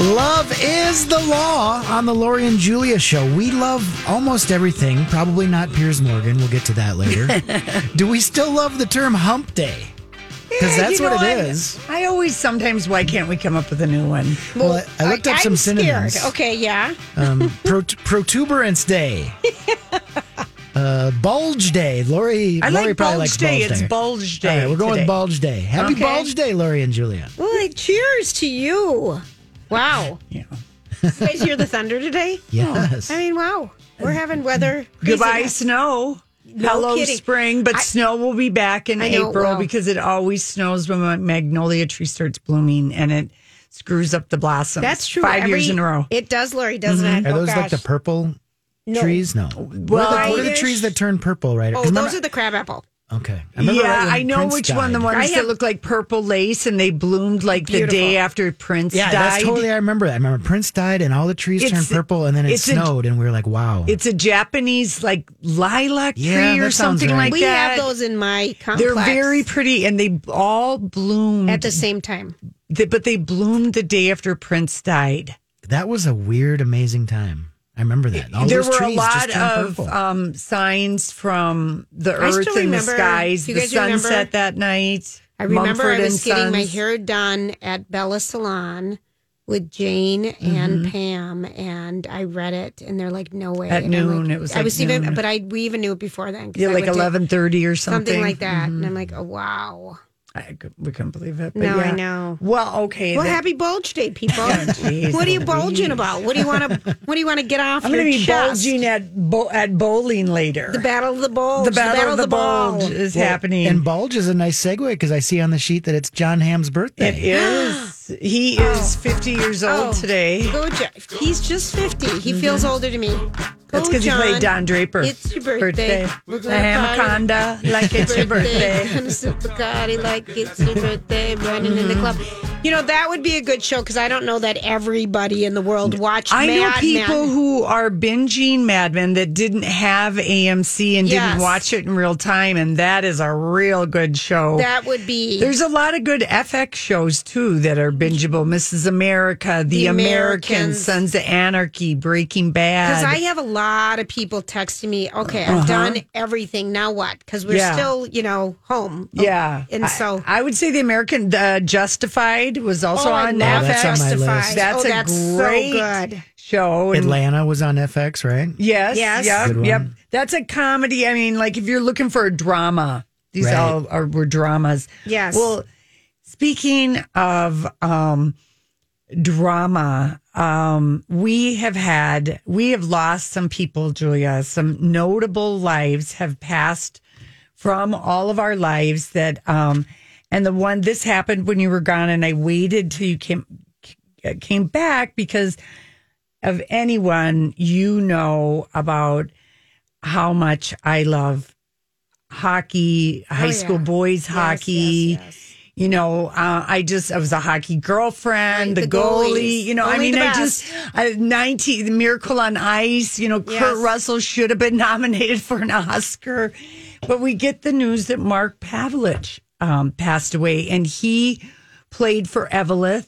Love is the law on the Lori and Julia show. We love almost everything, probably not Piers Morgan. We'll get to that later. Do we still love the term hump day? Because Yeah, that's you know, what it I- is. I always sometimes why can't we come up with a new one? Well, I, I looked up some I'm synonyms. Scared. Okay, yeah. Um, pro- protuberance day. Uh, bulge day. Lori, I Lori like probably bulge likes day. bulge It's bulge day. All right, we're going today. with bulge day. Happy Okay. bulge day, Lori and Julia. Well, cheers to you. Wow. Yeah. You guys hear the thunder today? Yes. I mean, wow. We're having weather. Goodbye, crazy- snow. No Hello, kidding. spring, but I- snow will be back in know April will. because it always snows when a magnolia tree starts blooming and it screws up the blossoms. That's true. Five years in a row. It does, Lori, doesn't mm-hmm. it? Are Oh, those like the gosh. purple trees? No. Well, what, are the, what are the trees that turn purple, right? Oh, 'Cause those remember- are the crabapple. Okay. I yeah, right I know Prince which one. The died. ones I that have- look like purple lace and they bloomed like the day after Prince Yeah, died. that's totally. I remember that. I remember Prince died, and all the trees It's- turned purple, and then it it's a- snowed, and we were like, "Wow!" It's a Japanese like lilac Yeah, tree or something right. like We that. We have those in my complex. They're very pretty and they all bloomed at the same time. Th- but they bloomed the day after Prince died. that was a weird, amazing time. I remember that. All there those were a trees just lot of um, signs from the I earth still and the skies, you the guys remember- sunset that night. I remember Mumford I was and getting my hair done at Bella Salon with Jane and Pam, and I read it, and they're like, "No way!" Mm-hmm. At And noon, like- it was I like was even, but I we even knew it before then. Yeah, I like eleven thirty or something. something like that, and I'm like, "Oh wow!" I could, we couldn't believe it. But No, I know. Well, okay. Well, then- happy Bulge Day, people! geez what are you Louise. bulging about? What do you want to? What do you want to get off I'm your going to be chest? bulging at bo- at bowling later. The Battle of the Bulge. The battle, of the, ball. bulge is Well, happening. And bulge is a nice segue because I see on the sheet that it's Jon Hamm's birthday. It is. He is 50 years old Oh, today. Go, Jeff. He's just 50. He mm-hmm. feels older to me. That's Go, because he played John. Don Draper. It's your birthday. We're The gonna party. Hamaconda, like it's your birthday. A supercardi like it's your birthday, running in the club. You know, that would be a good show because I don't know that everybody in the world watched I know people Men. who are binging Mad Men that didn't have AMC and Yes. didn't watch it in real time, and that is a real good show. That would be. There's a lot of good FX shows too that are bingeable. Mrs. America, The, The Americans, Americans. Sons of Anarchy, Breaking Bad. Because I have a lot of people texting me, okay, I've done everything. Now what? Because we're Uh-huh. Yeah. still, you know, home. yeah, And I- so. I, would say the American uh, Justified was also oh, on love FX. that's on my Justified. list. That's oh, a that's great so good. show. and- Atlanta was on FX, right? Yes. Yes. Yep. Yep. That's a comedy. I mean, like if you're looking for a drama, these Right. all are were dramas. Yes. Well, speaking of um, drama, um, we have had we have lost some people, Julia. Some notable lives have passed from all of our lives that um and the one this happened when you were gone and I waited till you came came back because of anyone you know about how much I love hockey, high yeah. school boys hockey. yes, yes. You know, uh, I just I was a hockey girlfriend, Right, the, the goalie. goalies. You know, I mean, I just I, ninety, the Miracle on Ice. You know, Yes. Kurt Russell should have been nominated for an Oscar, but we get the news that Mark Pavelich um, passed away, and he played for Eveleth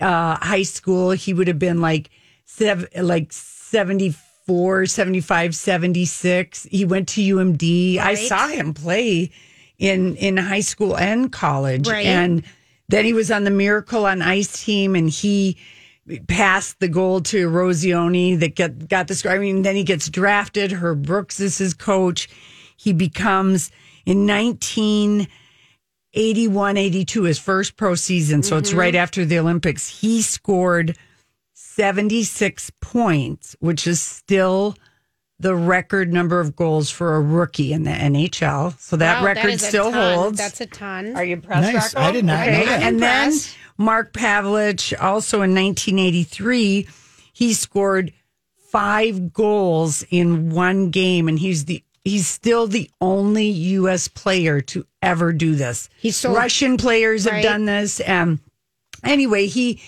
uh, High School. He would have been like sev- like 74, 75, 76. He went to UMD. I saw him play in in high school and college, Right. and then he was on the Miracle on Ice team, and he passed the goal to Eruzione that get, got the score. I mean, then he gets drafted. Herb Brooks is his coach. He becomes in 1981, 82, his first pro season. So it's right mm-hmm. after the Olympics. He scored 76 points, which is still the record number of goals for a rookie in the NHL. So that Wow, record is a still ton. holds. That's a ton. Are you impressed? Nice. Rocco? I did not know that. And then Mark Pavelich, also in 1983, he scored five goals in one game, and he's the he's still the only U.S. player to ever do this. He's so- Russian players have done this. Um, anyway, he.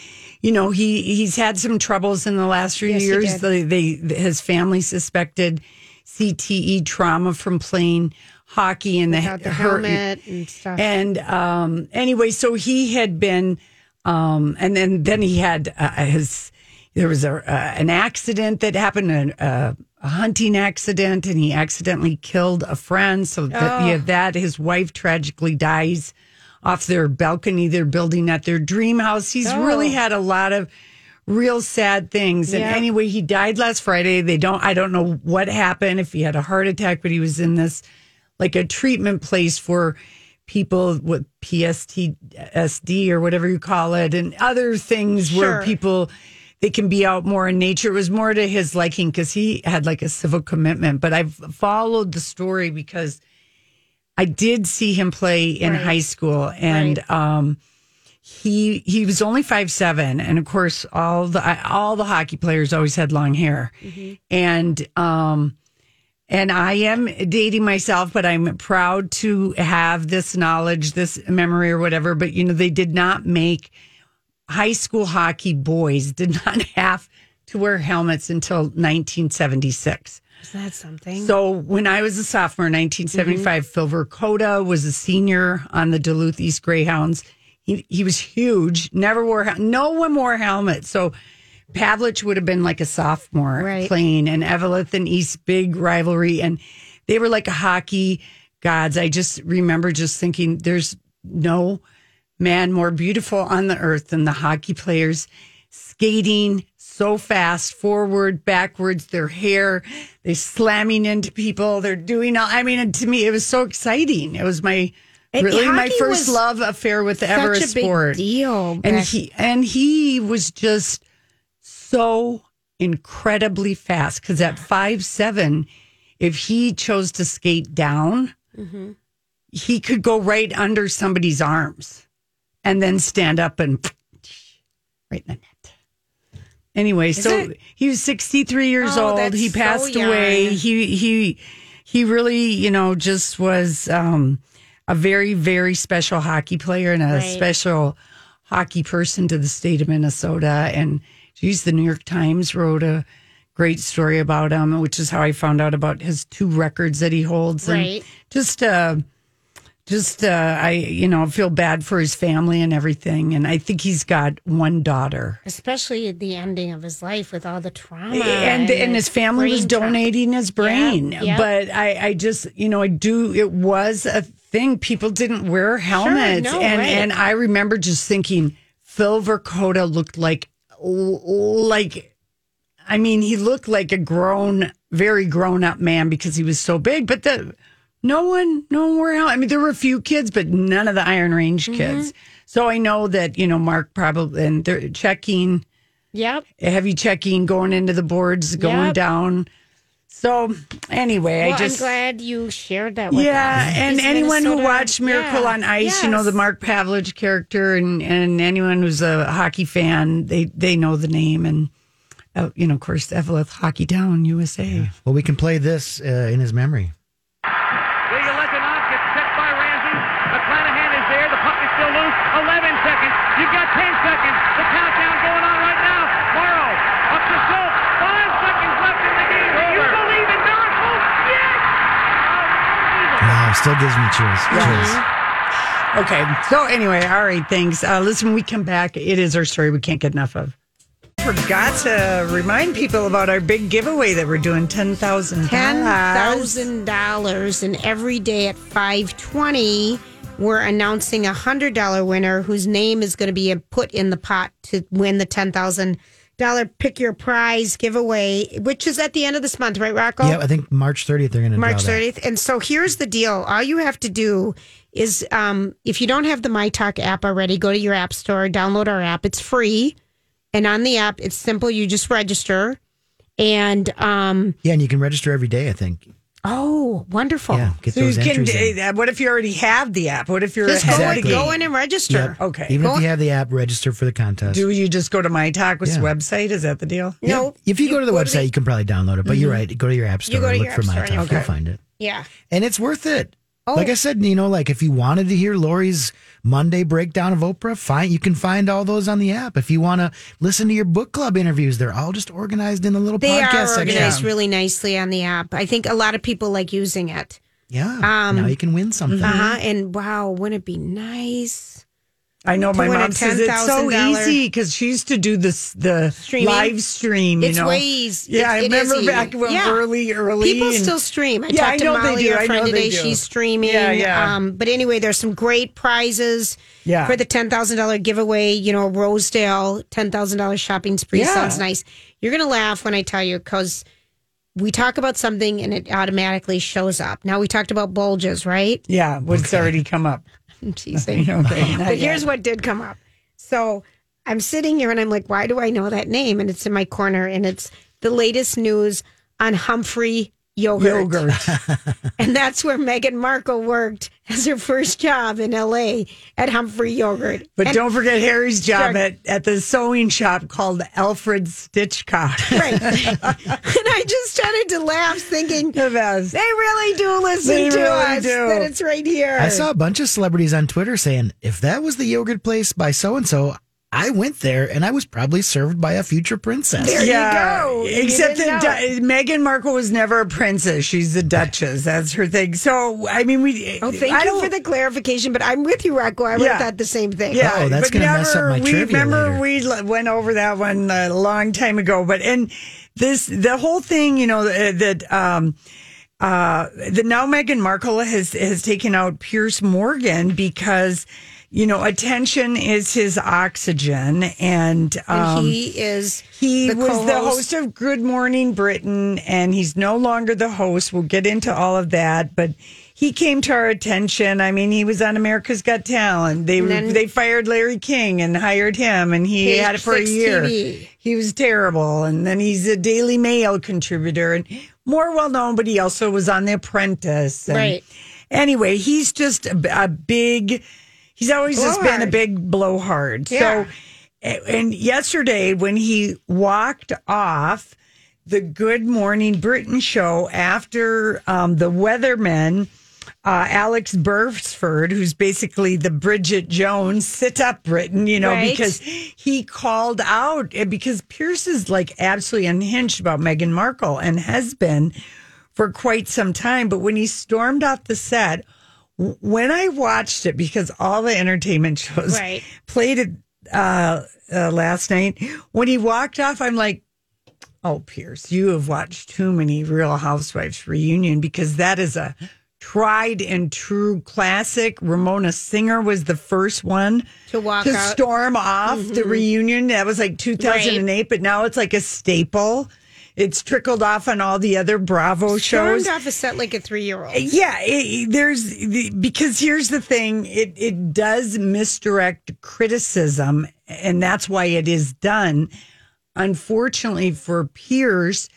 You know he he's had some troubles in the last few Yes, years. They, they his family suspected CTE trauma from playing hockey and Without the hurt- helmet and stuff. and um, anyway, so he had been, um, and then then he had uh, his. There was a uh, an accident that happened, a, a hunting accident, and he accidentally killed a friend. So that, oh. you have that. His wife tragically dies off their balcony. They're building at their dream house. He's oh. really had a lot of real sad things. And Yeah. anyway, he died last Friday. They don't. I don't know what happened. If he had a heart attack, but he was in this like a treatment place for people with PSTSD or whatever you call it, and other things where people they can be out more in nature. It was more to his liking because he had like a civil commitment. But I've followed the story because I did see him play in Right. high school, and um, he he was only five seven, and of course all the all the hockey players always had long hair, and um, and I am dating myself, but I'm proud to have this knowledge, this memory, or whatever. But you know, they did not make high school hockey boys did not have to wear helmets until 1976. Is that something? So when I was a sophomore in 1975, mm-hmm. Phil Verchota was a senior on the Duluth East Greyhounds. He he was huge. Never wore no one wore helmets. So Pavelich would have been like a sophomore Right. playing, and Eveleth and East big rivalry, and they were like a hockey gods. I just remember just thinking, there's no man more beautiful on the earth than the hockey players skating so fast, forward, backwards, their hair, they slamming into people, they're doing all I mean, and to me it was so exciting. It was my And really my first love affair with ever a a big sport. deal. And he and he was just so incredibly fast because at five seven, if he chose to skate down, Mm-hmm. he could go right under somebody's arms and then stand up and right in the net. Anyway, so it? he was 63 years Oh, old. He passed young. away. He he he really, you know, just was um, a very very special hockey player and a Right. special hockey person to the state of Minnesota. And geez, the New York Times wrote a great story about him, which is how I found out about his two records that he holds. And Right. just uh just uh I you know feel bad for his family and everything and I think he's got one daughter. especially at the ending of his life with all the trauma. and and his family was trauma. donating his brain. Yeah, yeah. But I, I just, you know, I do. It was a thing. People didn't wear helmets, no, and right. and I remember just thinking Phil Verchota looked like like. I mean, he looked like a grown, very grown up man because he was so big. But the no one, no one wore helmets. I mean, there were a few kids, but none of the Iron Range Mm-hmm. kids. So I know that you know Mark probably and they're checking Yep. heavy checking going into the boards, going Yep. down. So anyway, Well, I just I'm glad you shared that with yeah, us. and These anyone who watched Miracle Yeah, on Ice, you know the Mark Pavelich character, and and anyone who's a hockey fan, they they know the name, and uh, you know, of course, Eveleth Hockey Down USA. Well, we can play this uh, in his memory. Wow, still gives me chills. chills. Okay, so anyway, all right, thanks. Uh, listen, when we come back, it is our story we can't get enough of. Forgot to remind people about our big giveaway that we're doing ten thousand ten thousand dollars, and every day at five twenty, we're announcing a hundred dollar winner whose name is going to be put in the pot to win the ten thousand dollar pick your prize giveaway, which is at the end of this month, right, Rocco? Yeah, I think March 30th they're going to March draw that. 30th. And so here's the deal. All you have to do is um, if you don't have the My Talk app already, go to your app store, download our app. It's free. And on the app, it's simple. You just register. And um, Yeah, and you can register every day. I think. Oh, wonderful. Yeah, get So you those can. entries in. uh, What if you already have the app? What if you're Just go, ahead of Exactly. the go in and register. Yep. Okay. Even Go- if you have the app, register for the contest. Do you just go to my Talk's Yeah. website? Is that the deal? No. if you, go to the website, the- you can probably download it. But you're right. Go to your app store You go to and look your for app my store and talk. you'll You'll find it. yeah. And it's worth it. Oh. Like I said, you know, like if you wanted to hear Lori's Monday breakdown of Oprah, fine. You can find all those on the app. If you want to listen to your book club interviews, they're all just organized in a little They podcast are section. organized really nicely on the app. I think a lot of people like using it. Yeah. now you can win something. Uh huh. And wow, wouldn't it be nice? I know my mom says it's so easy because she used to do this the Streaming? live stream. You It's know, way easy. Yeah, I It- it is remember easy. back when Yeah. early, early. People and- still stream. I Yeah, I talked to know they Molly, do. our I friend they today. do. She's streaming. Yeah, yeah. Um, but anyway, there's some great prizes Yeah. for the ten thousand dollar giveaway. You know, Rosedale ten thousand dollars shopping spree Yeah. sounds nice. You're gonna laugh when I tell you because we talk about something and it automatically shows up. Now we talked about bulges, right? Yeah, what's already come up. I'm teasing. Okay, But yet. here's what did come up. So I'm sitting here and I'm like, why do I know that name? And it's in my corner and it's the latest news on Humphrey yogurt. yogurt. And that's where Meghan Markle worked as her first job in LA at Humphrey Yogurt. But And- don't forget Harry's job at, at the sewing shop called Alfred Stitchcock. Right. and I just started to laugh thinking, the best. they really do listen They to really us. do. That it's right here. I saw a bunch of celebrities on Twitter saying, if that was the yogurt place by so and so, I went there and I was probably served by a future princess. There you go. Except didn't that know. Du- Meghan Markle was never a princess. She's a duchess. That's her thing. So, I mean, we. Oh, thank I you for the clarification, but I'm with you, Rocco. I would Yeah. have thought the same thing. Yeah, Oh, that's but gonna mess up never- my we, trivia Remember, later. we went over that one a long time ago. But and this, the whole thing, you know, uh, that um, uh, that now Meghan Markle has has taken out Piers Morgan because. You know, attention is his oxygen, and um, And he is he the was the co-host. host of Good Morning Britain, and he's no longer the host. We'll get into all of that, but he came to our attention. I mean, he was on America's Got Talent. They they fired Larry King and hired him, and he had it for a year. TV. He was terrible, and then he's a Daily Mail contributor and more well known. But he also was on The Apprentice. And Right. Anyway, he's just a, a big. He's always just been a big blowhard. Yeah. So and yesterday, when he walked off the Good Morning Britain show after um, the weatherman, uh, Alex Beresford, who's basically the Bridget Jones, sit up Britain, you know, Right. because he called out, eh, because Piers is like absolutely unhinged about Meghan Markle and has been for quite some time. But when he stormed off the set, when I watched it, because all the entertainment shows Right. played it uh, uh, last night, when he walked off, I'm like, oh, Piers, you have watched too many Real Housewives reunion because that is a tried and true classic. Ramona Singer was the first one to walk to out. storm off mm-hmm. the reunion. That was like 2008, right. but now it's like a staple. It's trickled off on all the other Bravo shows. Stormed off a set like a three-year-old. Uh, yeah, it, there's the, because here's the thing: it it does misdirect criticism, and that's why it is done. Unfortunately for peers,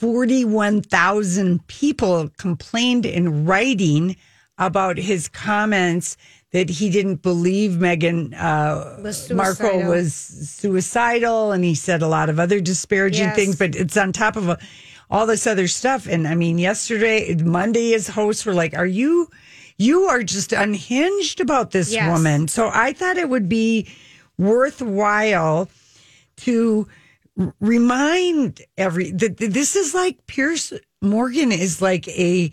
41,000 people complained in writing about his comments that he didn't believe Meghan uh, was Markle was suicidal, and he said a lot of other disparaging yes. things. But it's on top of a, all this other stuff. And I mean, yesterday, Monday, his hosts were like, "Are you, you are just unhinged about this yes. woman." So I thought it would be worthwhile to remind every that this is like Piers Morgan is like a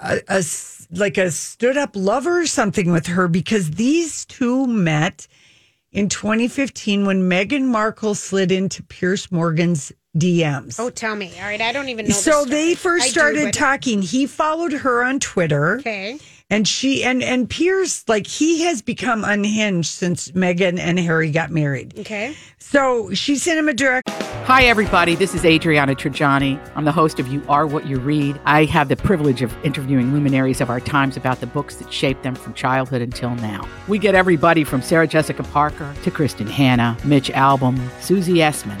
a like a stood up lover or something with her because these two met in 2015 when Meghan Markle slid into Piers Morgan's DMs. Oh, tell me. All right, I don't even know. so this they first I do, started but- talking. He followed her on Twitter. Okay. And she and and Piers like he has become unhinged since Meghan and Harry got married. Okay. So she sent him a direct Hi, everybody. This is Adriana Trigiani. I'm the host of You Are What You Read. I have the privilege of interviewing luminaries of our times about the books that shaped them from childhood until now. We get everybody from Sarah Jessica Parker to Kristin Hannah, Mitch Albom, Susie Essman,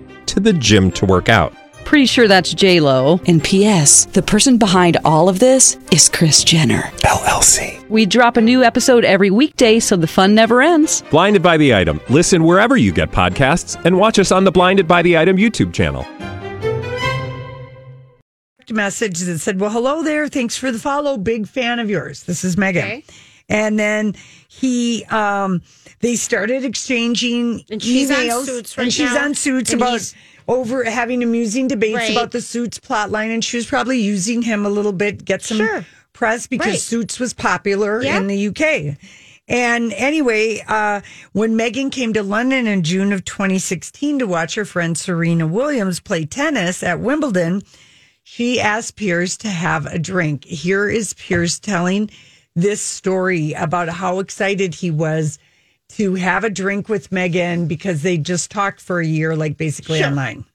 to the gym to work out. Pretty sure that's J Lo. And P.S. The person behind all of this is Kris Jenner LLC. We drop a new episode every weekday, so the fun never ends. Blinded by the item. Listen wherever you get podcasts, and watch us on the Blinded by the Item YouTube channel. message that said, "Well, hello there. Thanks for the follow. Big fan of yours. This is Meghan." Okay. And then he, um, they started exchanging And she's on emails, Suits and she's now, on suits and about over having amusing debates Right. about the suits plot line, and she was probably using him a little bit, get some Sure. press because Right. Suits was popular Yeah. in the UK. And anyway, uh, when Meghan came to London in June of 2016 to watch her friend Serena Williams play tennis at Wimbledon, she asked Piers to have a drink. Here is Piers telling this story about how excited he was to have a drink with Meghan because they just talked for a year, like basically online.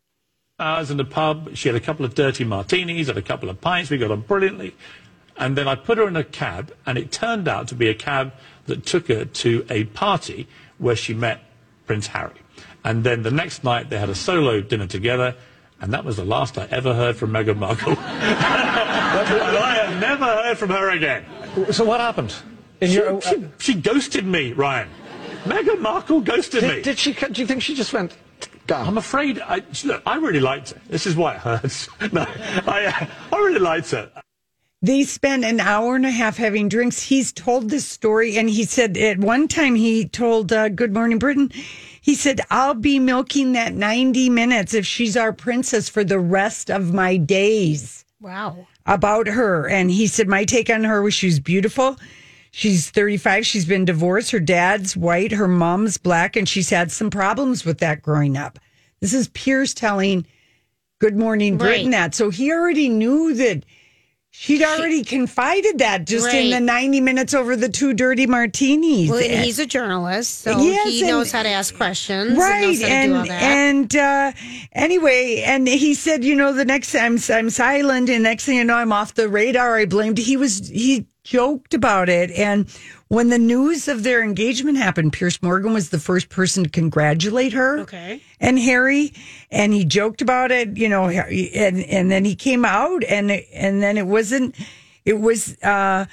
I was in the pub. She had a couple of dirty martinis and a couple of pints. We got on brilliantly. And then I put her in a cab, and it turned out to be a cab that took her to a party where she met Prince Harry. And then the next night, they had a solo dinner together, and that was the last I ever heard from Meghan Markle. and I have never heard from her again. So what happened? In She, your, she, she ghosted me, Ryan. Meghan Markle ghosted me. did, did she? Do you think she just went? Gone? I'm afraid. I, look, I really liked her. This is why it hurts. No, I, uh, I really liked her. They spent an hour and a half having drinks. He's told this story, and he said at one time he told uh, Good Morning Britain, he said, I'll be milking that 90 minutes if she's our princess for the rest of my days Wow. About her. And he said, My take on her was she's beautiful. She's 35. She's been divorced. Her dad's white. Her mom's black. And she's had some problems with that growing up. This is Piers telling Good Morning Britain Right. that. So he already knew that she'd already confided that just in Right. the 90 minutes over the two dirty martinis. Well, and he's a journalist, so Yes, he and- knows how to ask questions. and Right, knows how to and do all that. and uh, anyway, and he said, you know, the next time I'm silent, and next thing you know, I'm off the radar. I blamed. He was he joked about it, and when the news of their engagement happened, Piers Morgan was the first person to congratulate her. Okay. and Harry, and he joked about it, you know, and and then he came out, and and then it wasn't. It was. uh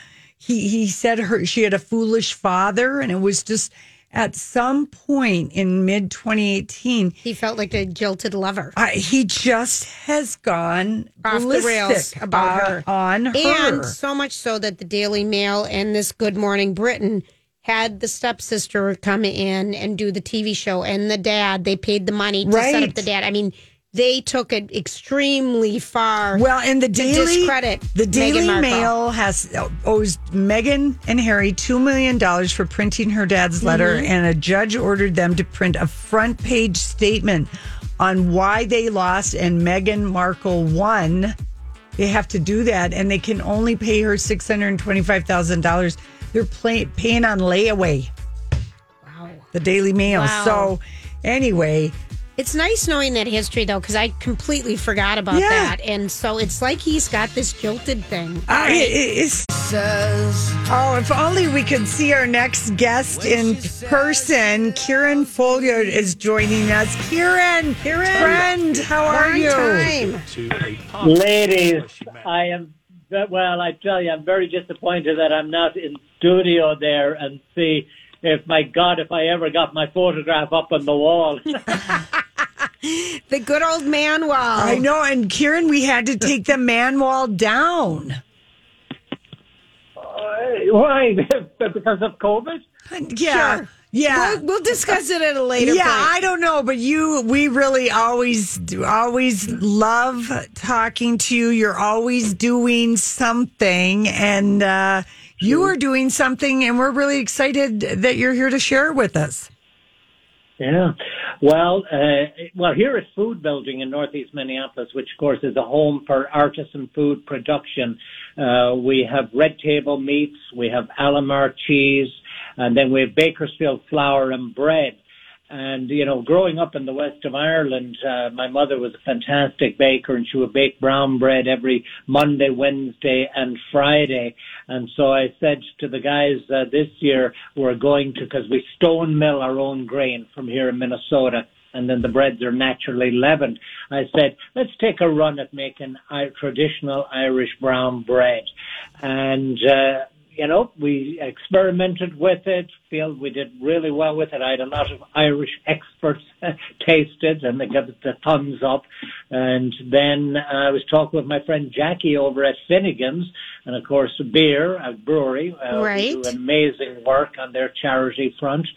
he he said her she had a foolish father, and it was just at some point in mid 2018 he felt like a jilted lover. I, he just has gone off the rails about uh, her. on her. And so much so that the Daily Mail and this Good Morning Britain had the stepsister come in and do the TV show and the dad. They paid the money to set up the dad. I mean, they took it extremely far. Well, and the Daily discredit the Daily Mail has owes Meghan and Harry two million dollars for printing her dad's letter, Mm-hmm. and a judge ordered them to print a front page statement on why they lost and Meghan Markle won. They have to do that, and they can only pay her six hundred twenty-five thousand dollars. They're play, paying on layaway. Wow. The Daily Mail. Wow. So, anyway, It's nice knowing that history though, because I completely forgot about Yeah. that. And so it's like he's got this jilted thing. Uh, All right. it- it's, oh, if only we could see our next guest in person. Kieran Folliard is joining us. Kieran, Kieran, friend, how are Long you? time. To a party Ladies, where she met I am well. I tell you, I'm very disappointed that I'm not in studio there and see if my God, if I ever got my photograph up on the wall. the good old man wall. I know. And Kieran, we had to take the man wall down. Why? because of COVID? Yeah. Sure. Yeah. We'll, we'll discuss it at a later yeah, point. I don't know, but you, we really always, always love talking to you. You're always doing something, and uh, you are doing something, and we're really excited that you're here to share it with us. Yeah. Well, uh, well, here at Food Building in Northeast Minneapolis, which of course is a home for artisan food production, uh, we have Red Table Meats, we have Alemar Cheese, and then we have Bakersfield Flour and Bread. And, you know, growing up in the west of Ireland, uh, my mother was a fantastic baker and she would bake brown bread every Monday, Wednesday and Friday. And so I said to the guys uh, this year, we're going to, because we stone mill our own grain from here in Minnesota and then the breads are naturally leavened. I said, let's take a run at making traditional Irish brown bread. And, uh, you know, we experimented with it, feel we did really well with it. I had a lot of Irish experts taste it and they gave it the thumbs up. And then I was talking with my friend Jackie over at Finnegan's and of course beer, a brewery. Uh, Right. Do amazing work on their charity front.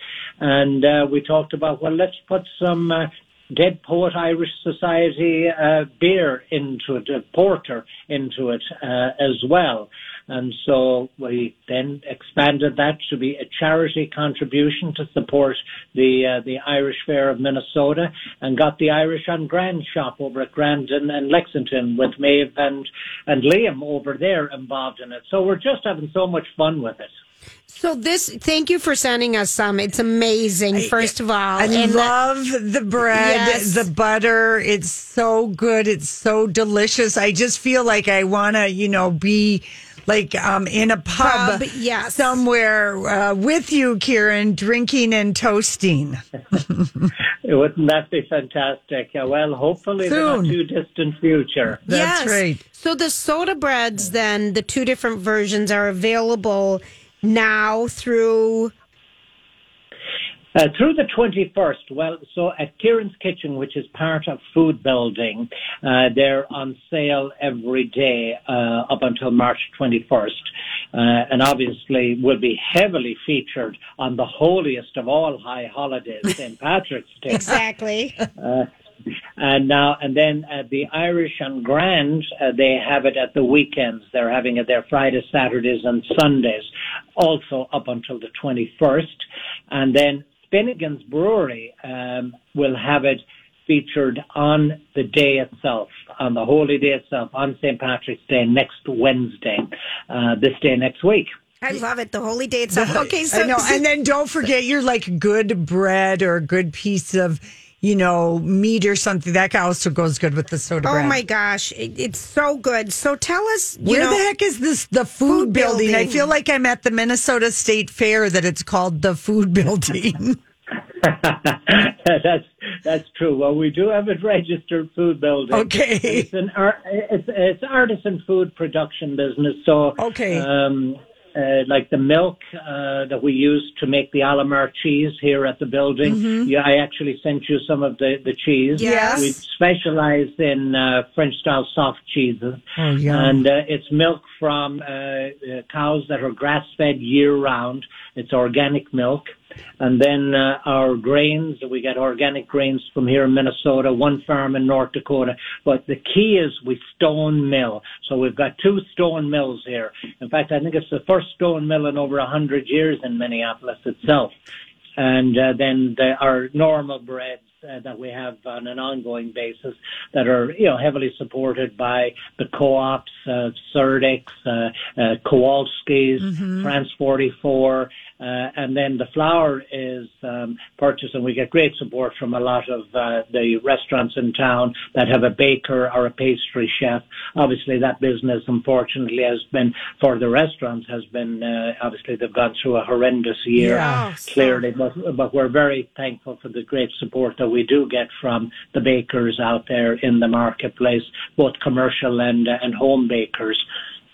And uh, we talked about, well, let's put some uh, Dead Poet Irish Society uh, beer into it, uh, porter into it uh, as well. And so we then expanded that to be a charity contribution to support the uh, the Irish Fair of Minnesota, and got the Irish on Grand shop over at Grandin and Lexington with Maeve and and Liam over there involved in it. So we're just having so much fun with it. So this, thank you for sending us some. It's amazing. First of all, I And the- love the bread, Yes. the butter. It's so good. It's so delicious. I just feel like I want to, you know, be like um, in a pub, Pub, yes. somewhere uh, with you, Kieran, drinking and toasting. Wouldn't that be fantastic? Uh, well, hopefully in the not too distant future. That's yes. right. So the soda breads, then the two different versions are available now through. Uh, through the 21st, well, so at Kieran's Kitchen, which is part of Food Building, uh, they're on sale every day uh, up until March 21st. Uh, and obviously will be heavily featured on the holiest of all high holidays, St. Patrick's Day. Exactly. Uh, and now and then uh, the Irish and Grand, uh, they have it at the weekends. They're having it there Fridays, Saturdays, and Sundays, also up until the 21st. And then Finnegan's Brewery um, will have it featured on the day itself, on the holy day itself, on St. Patrick's Day next Wednesday, uh, this day next week. I love it. The holy day itself. Okay, so, I know. And then don't forget your like good bread or good piece of, you know, meat or something. That also goes good with the soda oh bread. my gosh, it, it's so good. So tell us, you Where know, the heck is this? The food, Food building. I feel like I'm at the Minnesota State Fair that it's called the food building. that's that's true. Well, we do have a registered food building. Okay. it's an art, it's it's artisan food production business. So Okay. um, uh, like the milk uh, that we use to make the Alemar cheese here at the building. Yeah, I actually sent you some of the the cheese. Mm-hmm. Yes. we specialize in uh, French style soft cheeses, Oh, yum. and uh, it's milk from uh, uh, cows that are grass fed year round. It's organic milk. And then uh, our grains, we get organic grains from here in Minnesota, one farm in North Dakota. But the key is we stone mill. So we've got two stone mills here. In fact, I think it's the first stone mill in over a hundred years in Minneapolis itself. And uh, then the, our normal breads uh, that we have on an ongoing basis that are, you know, heavily supported by the co-ops, uh, Surdix, uh, uh, Kowalski's, France 44, uh, and then the flour is um, purchased, and we get great support from a lot of uh, the restaurants in town that have a baker or a pastry chef. Obviously, that business, unfortunately, has been for the restaurants has been uh, obviously they've gone through a horrendous year Yeah. clearly, but but we're very thankful for the great support that we do get from the bakers out there in the marketplace, both commercial and uh, and home bakers.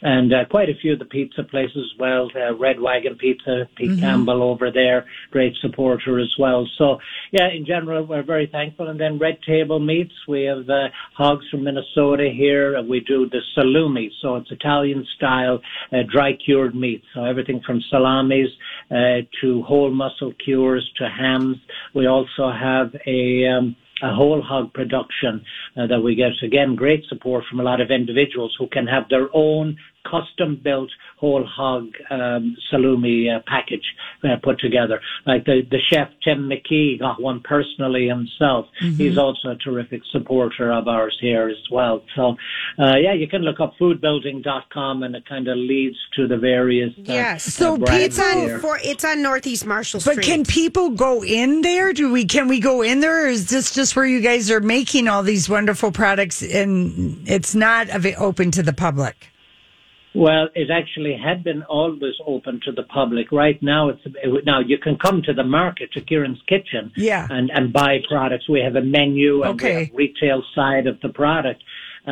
And uh, quite a few of the pizza places as well. Uh, Red Wagon Pizza, Pete Campbell over there, great supporter as well. So yeah, in general, we're very thankful. And then Red Table Meats, we have uh, hogs from Minnesota here. and We do the salumi, so it's Italian style uh, dry cured meat. So everything from salamis uh, to whole muscle cures to hams. We also have a um, a whole hog production uh, that we get again great support from a lot of individuals who can have their own custom built whole hog um, salumi uh, package uh, put together. Like the, the chef Tim McKee got one personally himself. He's also a terrific supporter of ours here as well. So, uh, yeah, you can look up foodbuilding.com and it kind of leads to the various. Uh, Yes. So uh, It's on for it's on Northeast Marshall Street. But can people go in there? Do we can we go in there? Or is this just where you guys are making all these wonderful products and it's not av- open to the public? Well, it actually had been always open to the public. Right now, it's now you can come to the market to Kieran's Kitchen, Yeah. and and buy products. We have a menu and Okay. we have retail side of the product, uh,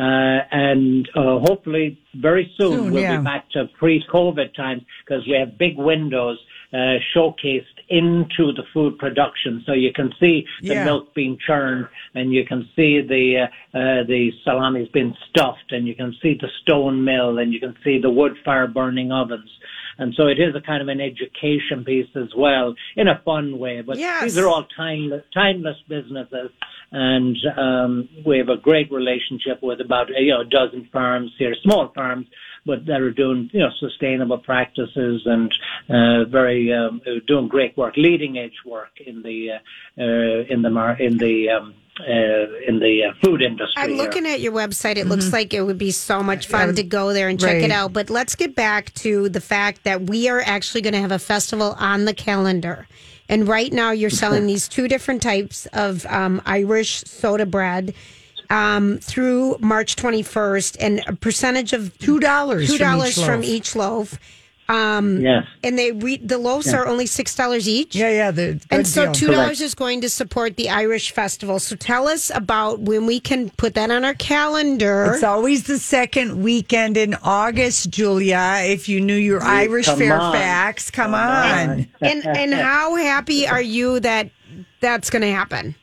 and uh, hopefully very soon, Soon, we'll yeah. be back to pre-COVID times because we have big windows uh, showcased into the food production, so you can see the Yeah. milk being churned, and you can see the uh, uh, the salami's been stuffed, and you can see the stone mill, and you can see the wood fire burning ovens. And so it is a kind of an education piece as well, in a fun way. But Yes. these are all timeless, timeless businesses, and um, we have a great relationship with about you know a dozen farms here, small farms, but that are doing you know sustainable practices and uh, very um, doing great work, leading edge work in the uh, uh, in the mar- in the um, uh, in the uh, food industry. I'm here. looking at your website. It looks like it would be so much fun to go there and check Right. it out. But let's get back to the fact that we are actually going to have a festival on the calendar. And right now, you're selling these two different types of um, Irish soda bread um, through March 21st, and a percentage of Two dollars. two from dollars each from loaf. each loaf. Um, Yes. and they re- the loaves are only six dollars each. Yeah, yeah. The And so deal. two dollars is going to support the Irish festival. So tell us about when we can put that on our calendar. It's always the second weekend in August, Julia. If you knew your Irish come Fairfax, come, on. and and how happy are you that that's going to happen?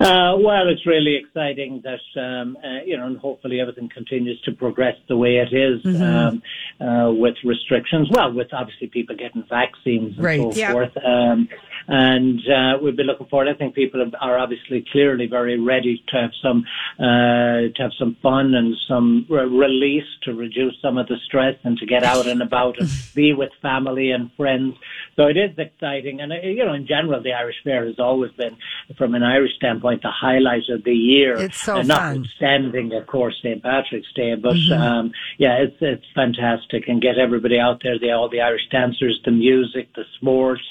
Uh, well, it's really exciting that um, uh, you know, and hopefully everything continues to progress the way it is, um, uh, with restrictions. Well, with obviously people getting vaccines and Right. so Yeah. forth. Um, and uh, we'll be looking forward. I think people are obviously clearly very ready to have some uh, to have some fun and some re- release to reduce some of the stress and to get out and about and be with family and friends. So it is exciting, and uh, you know, in general, the Irish Fair has always been, from an Irish standpoint, the highlight of the year. It's so and fun. of course, St. Patrick's Day, but um, yeah, it's it's fantastic, and get everybody out there, the all the Irish dancers, the music, the sports.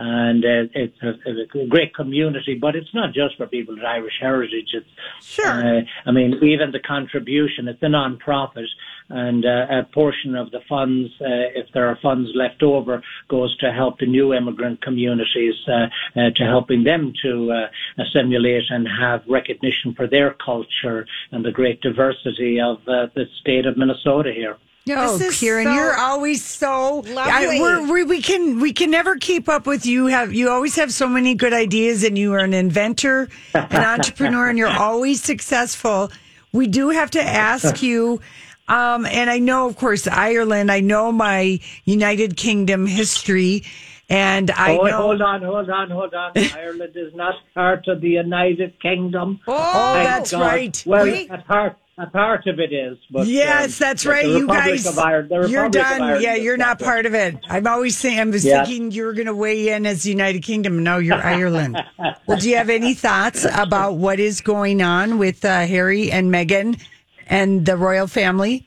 And uh, it's a, it's, a great community, but it's not just for people with Irish heritage. It's Sure. uh, I mean, even the contribution, it's a non-profit, and uh, a portion of the funds, uh, if there are funds left over, goes to help the new immigrant communities, uh, uh, to helping them to uh, assimilate and have recognition for their culture and the great diversity of uh, the state of Minnesota here. Oh, This is Kieran, so you're always so lovely. we're, we we can we can never keep up with you. Have you always have so many good ideas, and you are an inventor, an entrepreneur, and you're always successful. We do have to ask you. Um, and I know, of course, Ireland. I know my United Kingdom history, and I oh, know. hold on, hold on, hold on. Ireland is not part of the United Kingdom. Oh, Thank that's God. right. Well, We- a part, a part of it is. But, Yes, um, that's right. You Republic guys, Ireland, you're done. Yeah, you're not part of it. I'm always saying, I was Yeah. thinking you were going to weigh in as United Kingdom. and Now you're Ireland. well, do you have any thoughts about what is going on with uh, Harry and Meghan and the royal family?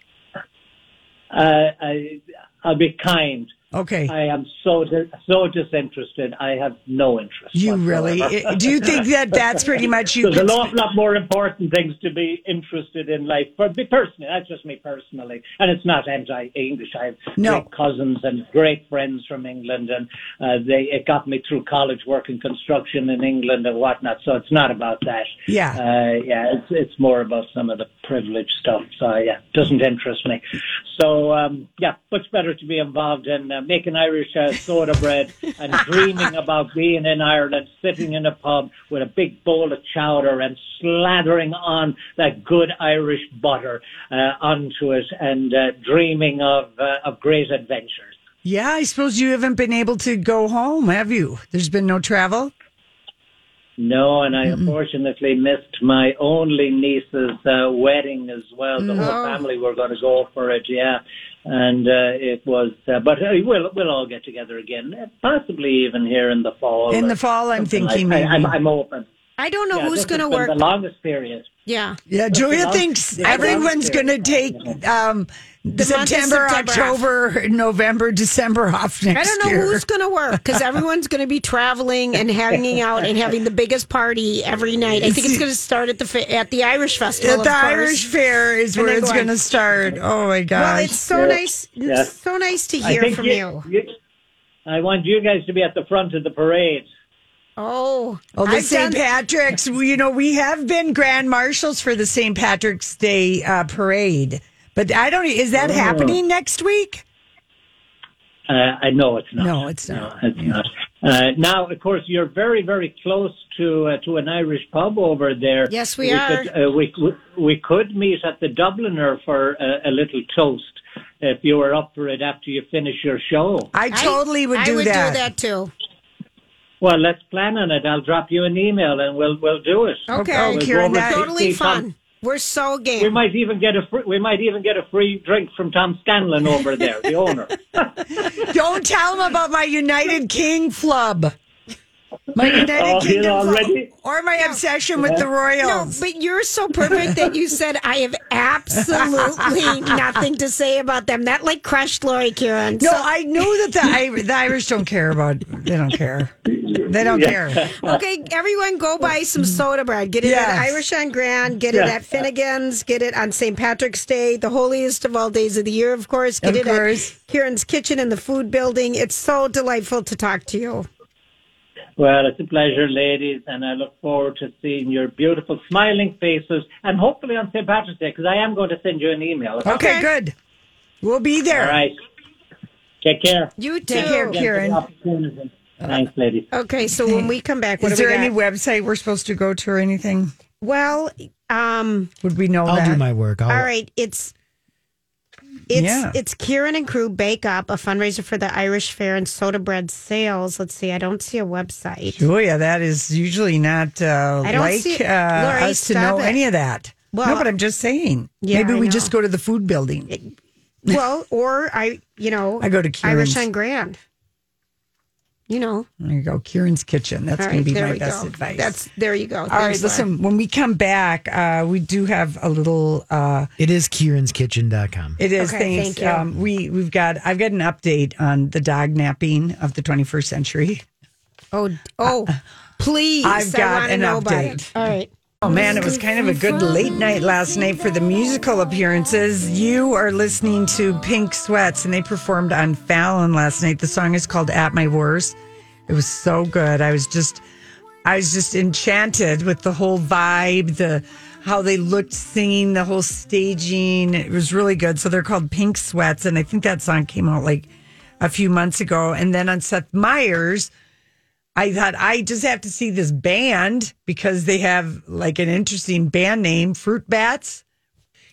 Uh, I, I'll be kind. Okay. I am so so disinterested. I have no interest. You really? Do you think that that's pretty much you? There's an awful lot more important things to be interested in life. For me personally, that's just me personally, and it's not anti-English. I have No. great cousins and great friends from England, and uh, they it got me through college working construction in England and whatnot. So it's not about that. Yeah. uh, yeah. It's it's more about some of the privilege stuff. So yeah, doesn't interest me. So um, yeah, much better to be involved in uh, making Irish uh, soda bread and dreaming about being in Ireland, sitting in a pub with a big bowl of chowder and slathering on that good Irish butter uh, onto it, and uh, dreaming of uh, of great adventures. yeah, I suppose you haven't been able to go home, have you? There's been no travel. No, and I unfortunately missed my only niece's uh, wedding as well. The whole Oh. family were going to go for it, yeah. And uh, it was, uh, but uh, we'll we'll all get together again, uh, possibly even here in the fall. In the fall, I'm thinking like- I, I'm. I'm open. I don't know Yeah, who's going to work. The longest period. Yeah. Yeah, Julia thinks everyone's going to take um, month of September, September off. October, November, December off next year. I don't know year. who's going to work because everyone's going to be traveling and hanging out and having the biggest party every night. I think it's going to start at the at the Irish festival. At the course. Irish Fair is And where it's going to start. Oh my gosh! Well, it's so Yeah. nice. Yeah. So nice to hear from you- you. you- I want you guys to be at the front of the parade. Oh, Oh, the I've St. done- Patrick's. You know, we have been grand marshals for the St. Patrick's Day uh, parade, but I don't. Is that Oh. happening next week? Uh, I know it's not. No, it's not. No, it's not. Uh, now, of course, you're very, very close to uh, to an Irish pub over there. Yes, we are. Could, uh, we, we we could meet at the Dubliner for a, a little toast if you were up for it after you finish your show. I totally would I do would that. do that too. Well, let's plan on it. I'll drop you an email and we'll we'll do it. Okay, We'll Kieran, over totally see Tom- fun. We're so game. We might even get a free, we might even get a free drink from Tom Scanlon over there, the owner. Don't tell him about my United King flub. My United Oh, Kingdom already- Or my obsession with the Royals. No, but you're so perfect that you said I have absolutely nothing to say about them. That like crushed Lori Kieran. No, So- I know that the, the Irish don't care about. They don't care. They don't care. Okay, everyone go buy some soda bread. Get it Yes. at Irish on Grand. Get it at Finnegan's. Get it on St. Patrick's Day, the holiest of all days of the year, of course. Get Of it course. at Kieran's Kitchen in the food building. It's so delightful to talk to you. Well, it's a pleasure, ladies, and I look forward to seeing your beautiful smiling faces and hopefully on St. Patrick's Day because I am going to send you an email. Okay, good. We'll be there. All right. Take care. You too. Take care, Again Kieran. Thanks, ladies. Okay, so when we come back, what Is do we there any website we're supposed to go to or anything? well, um, Would we know I'll that? do my work. I'll, all right, it's it's Yeah. it's Kieran and Crew Bake Up, a fundraiser for the Irish Fair and soda bread sales. Let's see, I don't see a website. Julia, that is usually not uh, I don't like see- uh, Lori, us to know it. any of that. Well, no, but I'm just saying. Yeah, Maybe I we know. just go to the food building. Well, or I, you know, I go to Irish Kieran's. on Grand. You know, There you go. Kieran's Kitchen. That's All going right, to be there my we best go. advice. That's there you go. All right, Thanks, Laura. listen, when we come back, uh, we do have a little. Uh, it is kieranskitchen.com. it is Okay, thanks. thank you. Um, we we've got. I've got an update on the dog napping of the 21st century. Oh, oh, please! I've got wanna an know about update. it. All right. Oh man, it was kind of a good late night last night for the musical appearances. You are listening to Pink Sweats, and they performed on Fallon last night. The song is called "At My Worst." It was so good. I was just, I was just enchanted with the whole vibe, the how they looked singing, the whole staging. It was really good. So they're called Pink Sweats, and I think that song came out like a few months ago. And then on Seth Meyers. I thought I just have to see this band because they have like an interesting band name, Fruit Bats.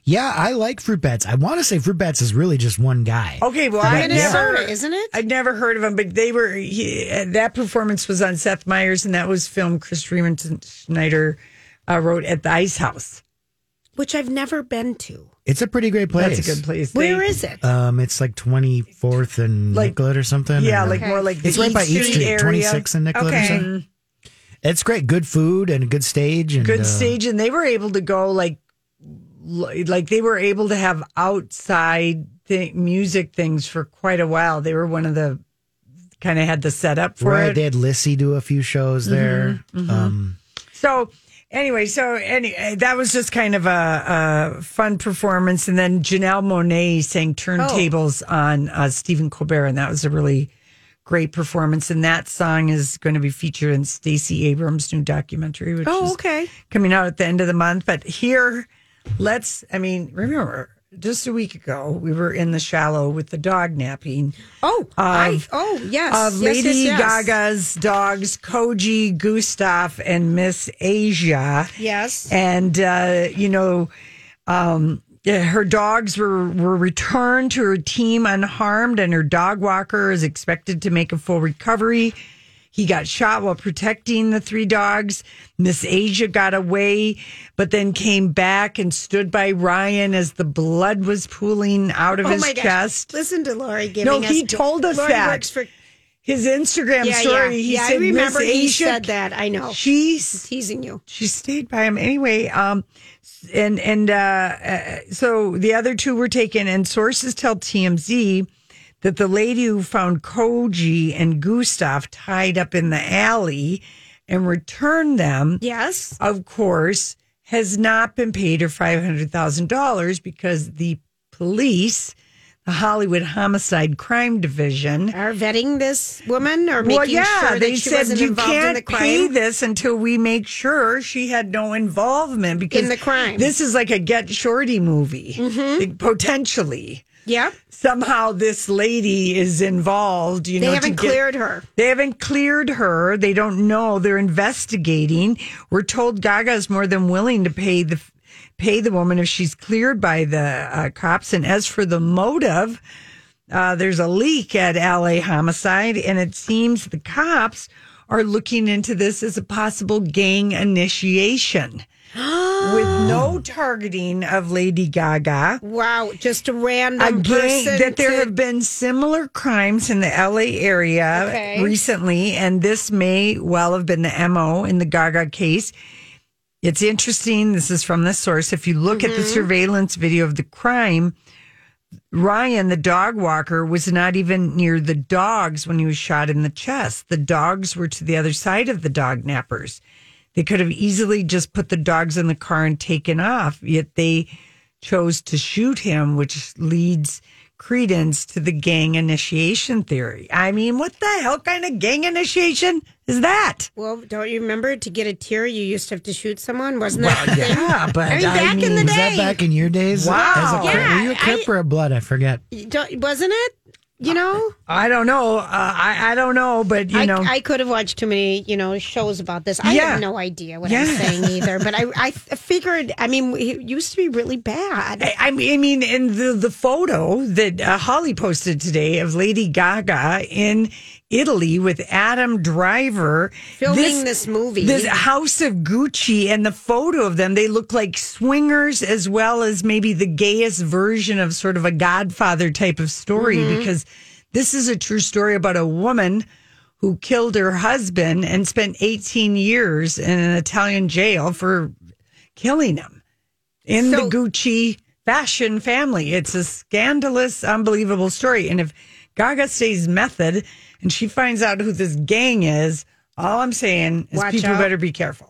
Yeah, I like Fruit Bats. I want to say Fruit Bats is really just one guy. Okay, well, I never, Minnesota, isn't it? I'd never heard of them, but they were he, uh, that performance was on Seth Meyers, and that was filmed. Chris Freeman Schneider uh, wrote at the Ice House. Which I've never been to. It's a pretty great place. That's a good place. Where is it? Um, it's like 24th and Like- Nicollet or something. Yeah, or- like more like the it's right by East East Street, area. 26th and Nicollet Okay. or something. It's great. Good food and a good stage. And, good uh, stage, and they were able to go like, like they were able to have outside th- music things for quite a while. They were one of the kind of had the setup for right. it. They had Lissie do a few shows there. mhm. Um, So anyway, so any that was just kind of a, a fun performance, and then Janelle Monáe sang turntables on uh, Stephen Colbert, and that was a really great performance. And that song is going to be featured in Stacey Abrams' new documentary, which Oh, is okay. coming out at the end of the month. But here, let's. I mean, remember. Just a week ago, we were in the shallow with the dog napping. Oh, I, oh yes, of yes, Lady yes, yes. Gaga's dogs, Koji, Gustav, and Miss Asia. Yes. And, uh, you know, um, her dogs were, were returned to her team unharmed, and her dog walker is expected to make a full recovery. He got shot while protecting the three dogs. Miss Asia got away, but then came back and stood by Ryan as the blood was pooling out of oh his my gosh. chest. Listen to Lori giving No, us. he told us Lori that. works for His Instagram yeah, story. Yeah, He yeah, said, I remember Miss he Asia, said that. I know. She's teasing you. She stayed by him anyway. Um, and and uh, uh, so the other two were taken, and sources tell TMZ that the lady who found Koji and Gustav tied up in the alley and returned them, yes, of course, has not been paid her five hundred thousand dollars because the police. The Hollywood Homicide Crime Division are vetting this woman or making well, yeah, sure that they she said wasn't you involved can't in the crime. pay this until we make sure she had no involvement because In the crime. This is like a Get Shorty movie, Mm-hmm. potentially. Yep. Somehow this lady is involved. You They know, haven't get- cleared her. They haven't cleared her. They don't know. They're investigating. We're told Gaga is more than willing to pay the pay the woman if she's cleared by the uh, cops. And as for the motive, uh, there's a leak at LA Homicide, and it seems the cops are looking into this as a possible gang initiation with no targeting of Lady Gaga. Wow, just a random A gang, person that there to- have been similar crimes in the LA area Okay. recently, and this may well have been the MO in the Gaga case. It's interesting. This is from the source. If you look at the Mm-hmm. surveillance video of the crime, Ryan, the dog walker, was not even near the dogs when he was shot in the chest. The dogs were to the other side of the dog nappers. They could have easily just put the dogs in the car and taken off, yet they chose to shoot him, which leads credence to the gang initiation theory. I mean, what the hell kind of gang initiation is that? Well, don't you remember to get a tear you used to have to shoot someone? Wasn't that? the thing? Yeah, but I mean, I back in the was day, that back in your days? Wow. As a, Yeah, were you a Crip or a Blood? I forget. Don't- wasn't it? You know, I don't know. Uh, I I don't know, but you I, know, I could have watched too many, you know, shows about this. I Yeah. have no idea what Yeah. I'm saying either. But I, I figured. I mean, it used to be really bad. I I mean, I mean, in the the photo that uh, Holly posted today of Lady Gaga in Italy with Adam Driver Filming this movie. this House of Gucci, and the photo of them, they look like swingers as well as maybe the gayest version of sort of a Godfather type of story Mm-hmm. because this is a true story about a woman who killed her husband and spent 18 years in an Italian jail for killing him in So- the Gucci fashion family. It's a scandalous, unbelievable story. And if Gaga stays method and she finds out who this gang is, all I'm saying is Watch people out. better be careful.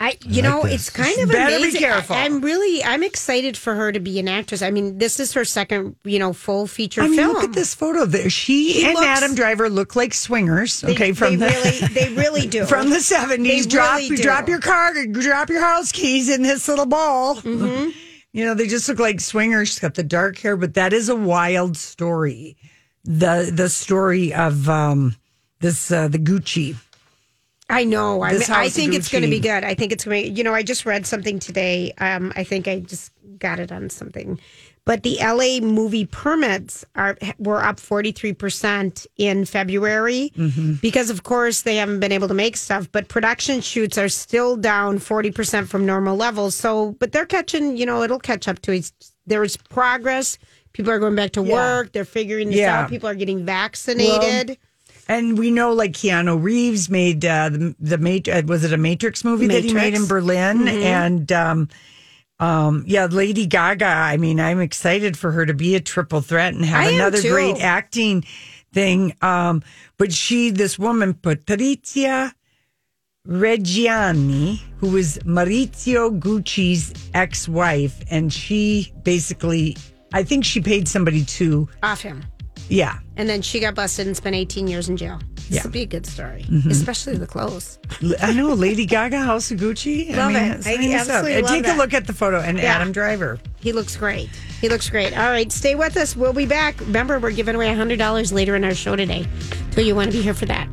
I, you like know, this. it's kind of Better be amazing. careful. I, am really, I'm excited for her to be an actress. I mean, this is her second, you know, full feature I mean, film. look at this photo. There, she, She and looks- Adam Driver look like swingers. They- okay, from they the really, they really do. from the seventies. They Drop really do. drop your car, drop your house keys in this little ball. Mm-hmm. You know, they just look like swingers. She's got the dark hair, but that is a wild story. The the story of um this uh, the Gucci. I know. I, mean, I think it's going to be good. I think it's going to, you know, I just read something today. Um, I think I just got it on something. But the LA movie permits are were up 43% in February Mm-hmm. because of course they haven't been able to make stuff, but production shoots are still down 40% from normal levels. So, but they're catching, you know, it'll catch up to it. There's progress. People are going back to Yeah. work. They're figuring this Yeah. out. People are getting vaccinated. And we know, like Keanu Reeves made uh, the the Mat- uh, was it a Matrix movie that he made in Berlin, Mhm. and um, um, yeah, Lady Gaga. I mean, I'm excited for her to be a triple threat and have I another great acting thing. Um, but she, this woman, Patrizia Reggiani, who was Maurizio Gucci's ex-wife, and she basically, I think she paid somebody to, Off him. yeah, And then she got busted and spent 18 years in jail. This Yeah. will be a good story, Mhm. especially the clothes. I know Lady Gaga, House of Gucci. Love it. I absolutely And love Take that. a look at the photo and Yeah. Adam Driver. He looks great. He looks great. All right, stay with us. We'll be back. Remember, we're giving away $100 later in our show today. So you want to be here for that.